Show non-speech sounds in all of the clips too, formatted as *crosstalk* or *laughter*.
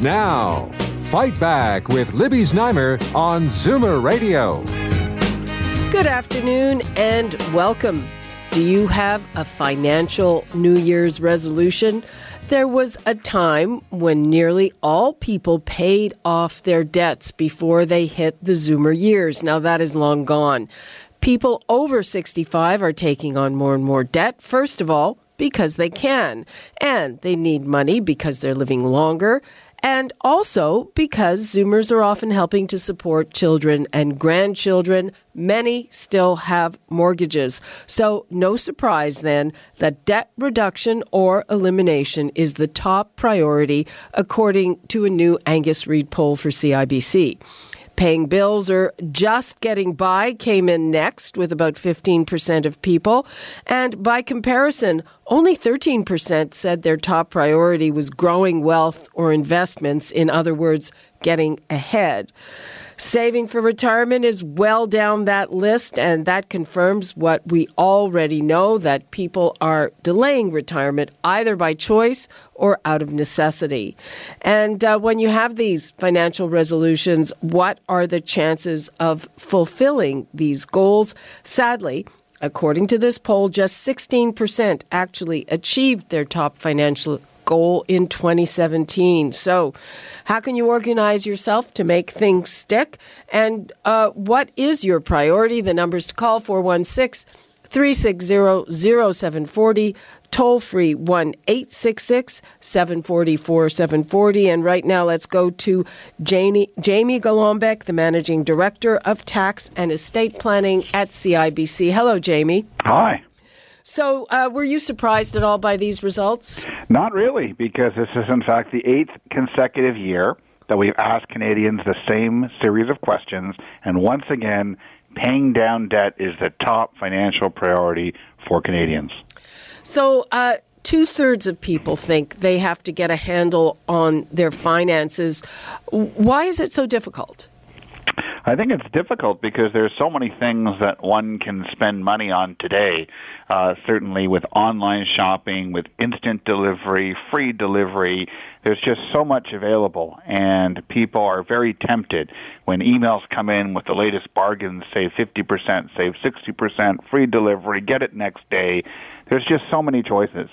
Now, Fight Back with Libby Znaimer on Zoomer Radio. Good afternoon and welcome. Do you have a financial New Year's resolution? There was a time when nearly all people paid off their debts before they hit the Zoomer years. Now that is long gone. People over 65 are taking on more and more debt. First of all, because they can. And they need money because they're living longer and also because Zoomers are often helping to support children and grandchildren. Many still have mortgages. So, no surprise then that debt reduction or elimination is the top priority, according to a new Angus Reid poll for CIBC. Paying bills or just getting by came in next with about 15% of people. And by comparison, only 13% said their top priority was growing wealth or investments, in other words, getting ahead. Saving for retirement is well down that list, and that confirms what we already know that people are delaying retirement either by choice or out of necessity. And uh, when you have these financial resolutions, what are the chances of fulfilling these goals? Sadly, According to this poll, just 16% actually achieved their top financial goal in 2017. So, how can you organize yourself to make things stick? And uh, what is your priority? The numbers to call 416 360 0740 toll free 1 866 744 740. And right now, let's go to Jamie, Jamie Golombek, the Managing Director of Tax and Estate Planning at CIBC. Hello, Jamie. Hi. So, uh, were you surprised at all by these results? Not really, because this is, in fact, the eighth consecutive year that we've asked Canadians the same series of questions. And once again, paying down debt is the top financial priority for Canadians. So, uh, two thirds of people think they have to get a handle on their finances. Why is it so difficult? I think it's difficult because there's so many things that one can spend money on today. Uh, certainly with online shopping, with instant delivery, free delivery, there's just so much available, and people are very tempted when emails come in with the latest bargains, save 50%, save 60%, free delivery, get it next day. There's just so many choices.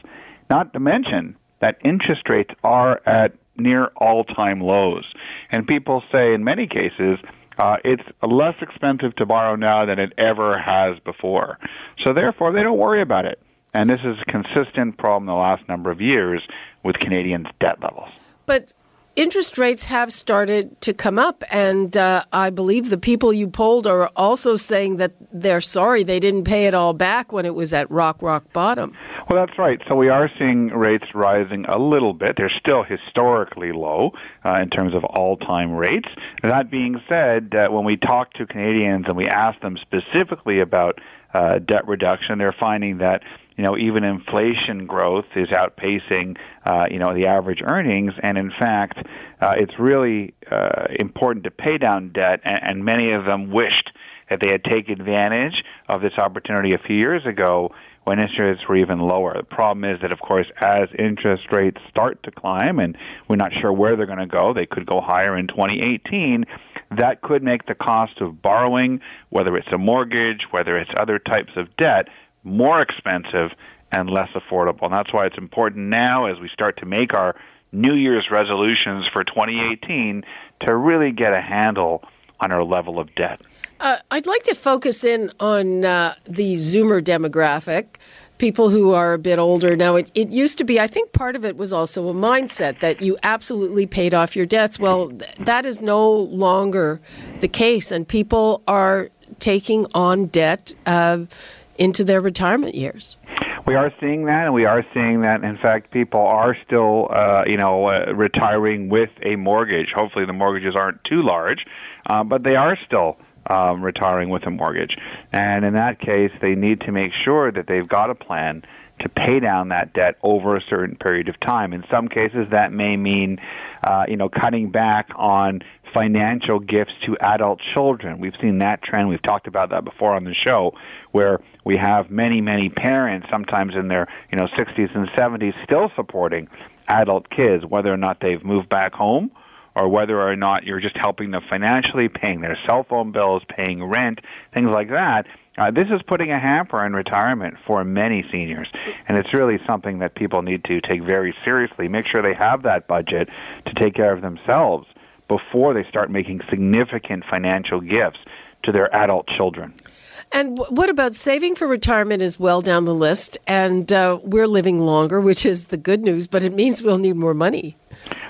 Not to mention that interest rates are at near all time lows. And people say, in many cases, uh, it's less expensive to borrow now than it ever has before. So therefore, they don't worry about it. And this is a consistent problem the last number of years with Canadians' debt levels. But interest rates have started to come up, and uh, I believe the people you polled are also saying that they're sorry they didn't pay it all back when it was at rock, rock bottom. Well, that's right. So we are seeing rates rising a little bit. They're still historically low uh, in terms of all-time rates. That being said, uh, when we talk to Canadians and we ask them specifically about uh, debt reduction, they're finding that you know, even inflation growth is outpacing, uh, you know, the average earnings. And in fact, uh, it's really uh, important to pay down debt, and, and many of them wished that they had taken advantage of this opportunity a few years ago when interest rates were even lower. The problem is that, of course, as interest rates start to climb, and we're not sure where they're going to go, they could go higher in 2018. That could make the cost of borrowing, whether it's a mortgage, whether it's other types of debt, more expensive and less affordable. And that's why it's important now as we start to make our New Year's resolutions for 2018 to really get a handle on our level of debt. Uh, I'd like to focus in on uh, the Zoomer demographic, people who are a bit older. Now, it, it used to be, I think part of it was also a mindset that you absolutely paid off your debts. Well, th- that is no longer the case, and people are taking on debt. Uh, into their retirement years? We are seeing that, and we are seeing that. In fact, people are still, uh, you know, uh, retiring with a mortgage. Hopefully, the mortgages aren't too large, uh, but they are still um, retiring with a mortgage. And in that case, they need to make sure that they've got a plan to pay down that debt over a certain period of time. In some cases, that may mean, uh, you know, cutting back on financial gifts to adult children. We've seen that trend. We've talked about that before on the show, where we have many, many parents, sometimes in their you know 60s and 70s, still supporting adult kids, whether or not they've moved back home or whether or not you're just helping them financially, paying their cell phone bills, paying rent, things like that. Uh, this is putting a hamper on retirement for many seniors, and it's really something that people need to take very seriously. Make sure they have that budget to take care of themselves before they start making significant financial gifts to their adult children. And what about saving for retirement is well down the list, and uh, we're living longer, which is the good news, but it means we'll need more money.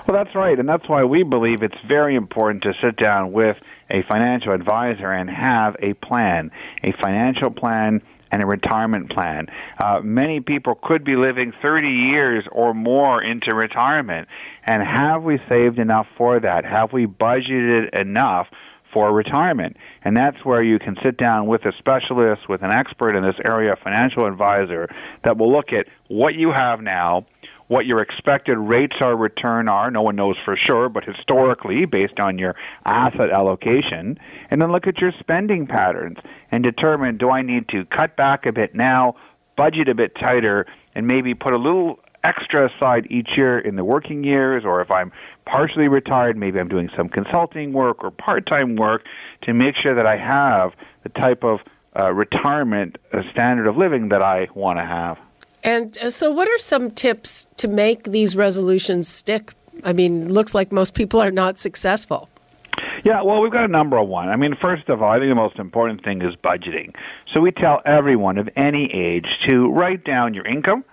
Well, that's right, and that's why we believe it's very important to sit down with a financial advisor and have a plan, a financial plan and a retirement plan. Uh, many people could be living 30 years or more into retirement. And have we saved enough for that? Have we budgeted enough for retirement? And that's where you can sit down with a specialist, with an expert in this area, a financial advisor, that will look at what you have now what your expected rates of return are. No one knows for sure, but historically, based on your asset allocation, and then look at your spending patterns and determine do I need to cut back a bit now, budget a bit tighter, and maybe put a little extra aside each year in the working years, or if I'm partially retired, maybe I'm doing some consulting work or part time work to make sure that I have the type of uh, retirement uh, standard of living that I want to have. And uh, so, what are some tips to make these resolutions stick? I mean, looks like most people are not successful. Yeah, well, we've got a number of one. I mean, first of all, I think the most important thing is budgeting. So we tell everyone of any age to write down your income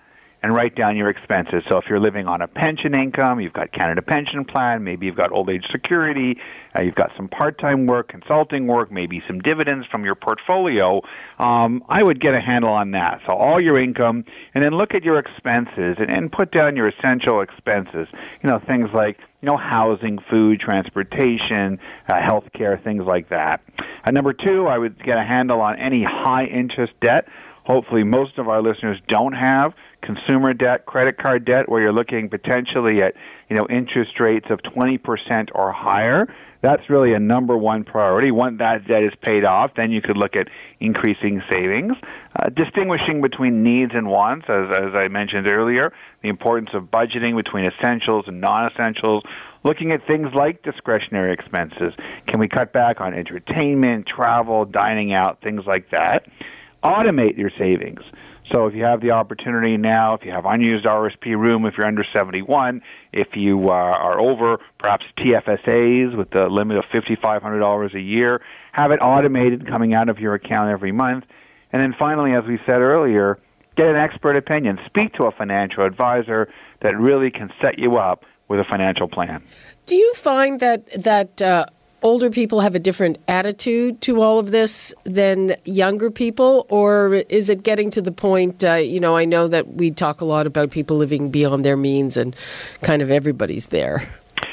and write down your expenses. So if you're living on a pension income, you've got Canada Pension Plan, maybe you've got old age security, uh, you've got some part-time work, consulting work, maybe some dividends from your portfolio. Um, I would get a handle on that. So all your income, and then look at your expenses and, and put down your essential expenses. You know things like you know housing, food, transportation, uh, health care, things like that. Uh, number two, I would get a handle on any high interest debt hopefully most of our listeners don't have consumer debt, credit card debt, where you're looking potentially at you know interest rates of 20% or higher. That's really a number one priority. Once that debt is paid off, then you could look at increasing savings, uh, distinguishing between needs and wants, as, as I mentioned earlier, the importance of budgeting between essentials and non-essentials, looking at things like discretionary expenses. Can we cut back on entertainment, travel, dining out, things like that? Automate your savings. So if you have the opportunity now, if you have unused RSP room, if you're under 71, if you uh, are over perhaps TFSAs with the limit of $5,500 a year, have it automated coming out of your account every month. And then finally, as we said earlier, get an expert opinion. Speak to a financial advisor that really can set you up with a financial plan. Do you find that that uh, older people have a different attitude to all of this than younger people, or is it getting to the point? Uh, you know, I know that we talk a lot about people living beyond their means, and kind of everybody's there.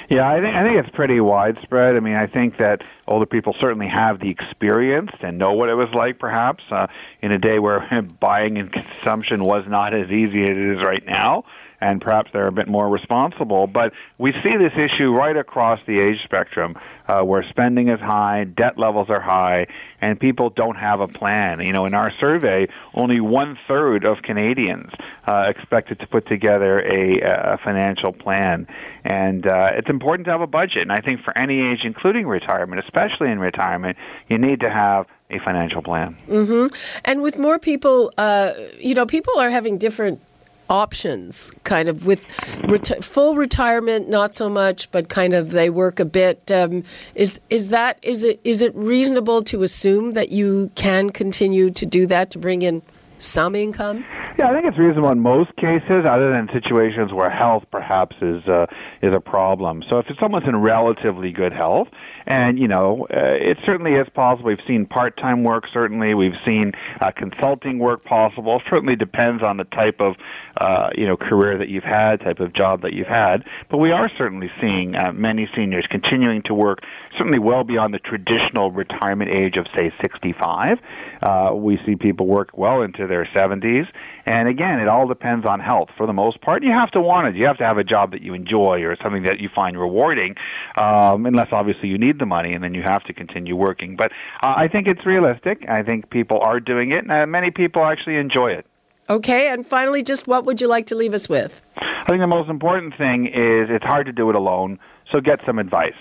Yeah, I think I think it's pretty widespread. I mean, I think that older people certainly have the experience and know what it was like, perhaps uh, in a day where *laughs* buying and consumption was not as easy as it is right now and perhaps they're a bit more responsible. But we see this issue right across the age spectrum, uh, where spending is high, debt levels are high, and people don't have a plan. You know, in our survey, only one third of Canadians uh, expected to put together a, a financial plan, and uh, it's important to have a budget. And I think for any age, including retirement, especially in retirement, you need to have a financial plan. Mm-hmm. And with more people, uh, you know, people are having different options, kind of with reti- full retirement, not so much, but kind of they work a bit. Um, is is that is it is it reasonable to assume that you can continue to do that to bring in some income? Yeah, I think it's reasonable in most cases, other than situations where health perhaps is uh, is a problem. So if someone's in relatively good health, and you know, uh, it certainly is possible. We've seen part-time work. Certainly, we've seen uh, consulting work possible. *laughs* Certainly depends on the type of uh, you know career that you've had, type of job that you've had. But we are certainly seeing uh, many seniors continuing to work, certainly well beyond the traditional retirement age of say 65. Uh, we see people work well into their 70s. And again, it all depends on health for the most part. You have to want it. You have to have a job that you enjoy or something that you find rewarding, um, unless obviously you need the money and then you have to continue working. But uh, I think it's realistic. I think people are doing it, and uh, many people actually enjoy it. Okay, and finally, just what would you like to leave us with? I think the most important thing is it's hard to do it alone, so get some advice.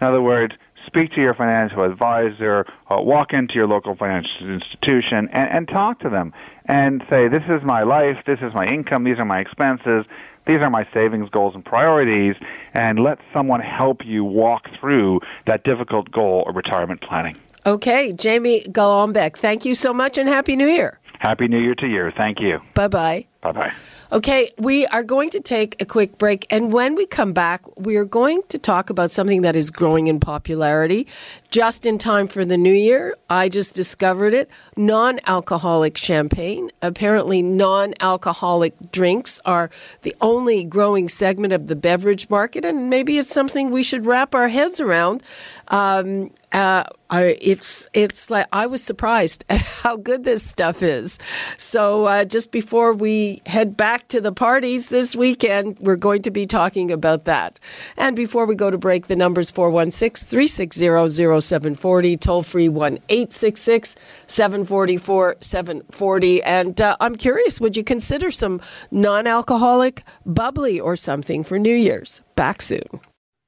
In other words, speak to your financial advisor, uh, walk into your local financial institution, and, and talk to them and say, This is my life, this is my income, these are my expenses, these are my savings goals and priorities, and let someone help you walk through that difficult goal of retirement planning. Okay, Jamie Golombek, thank you so much and Happy New Year. Happy New Year to you. Thank you. Bye bye. Bye bye. Okay, we are going to take a quick break. And when we come back, we are going to talk about something that is growing in popularity just in time for the new year. I just discovered it non alcoholic champagne. Apparently, non alcoholic drinks are the only growing segment of the beverage market. And maybe it's something we should wrap our heads around. Um, uh, I, it's it's like I was surprised at *laughs* how good this stuff is. So uh, just before we head back to the parties this weekend, we're going to be talking about that. And before we go to break, the numbers 416 360 0740, toll free 1 866 744 740. And uh, I'm curious, would you consider some non alcoholic bubbly or something for New Year's? Back soon.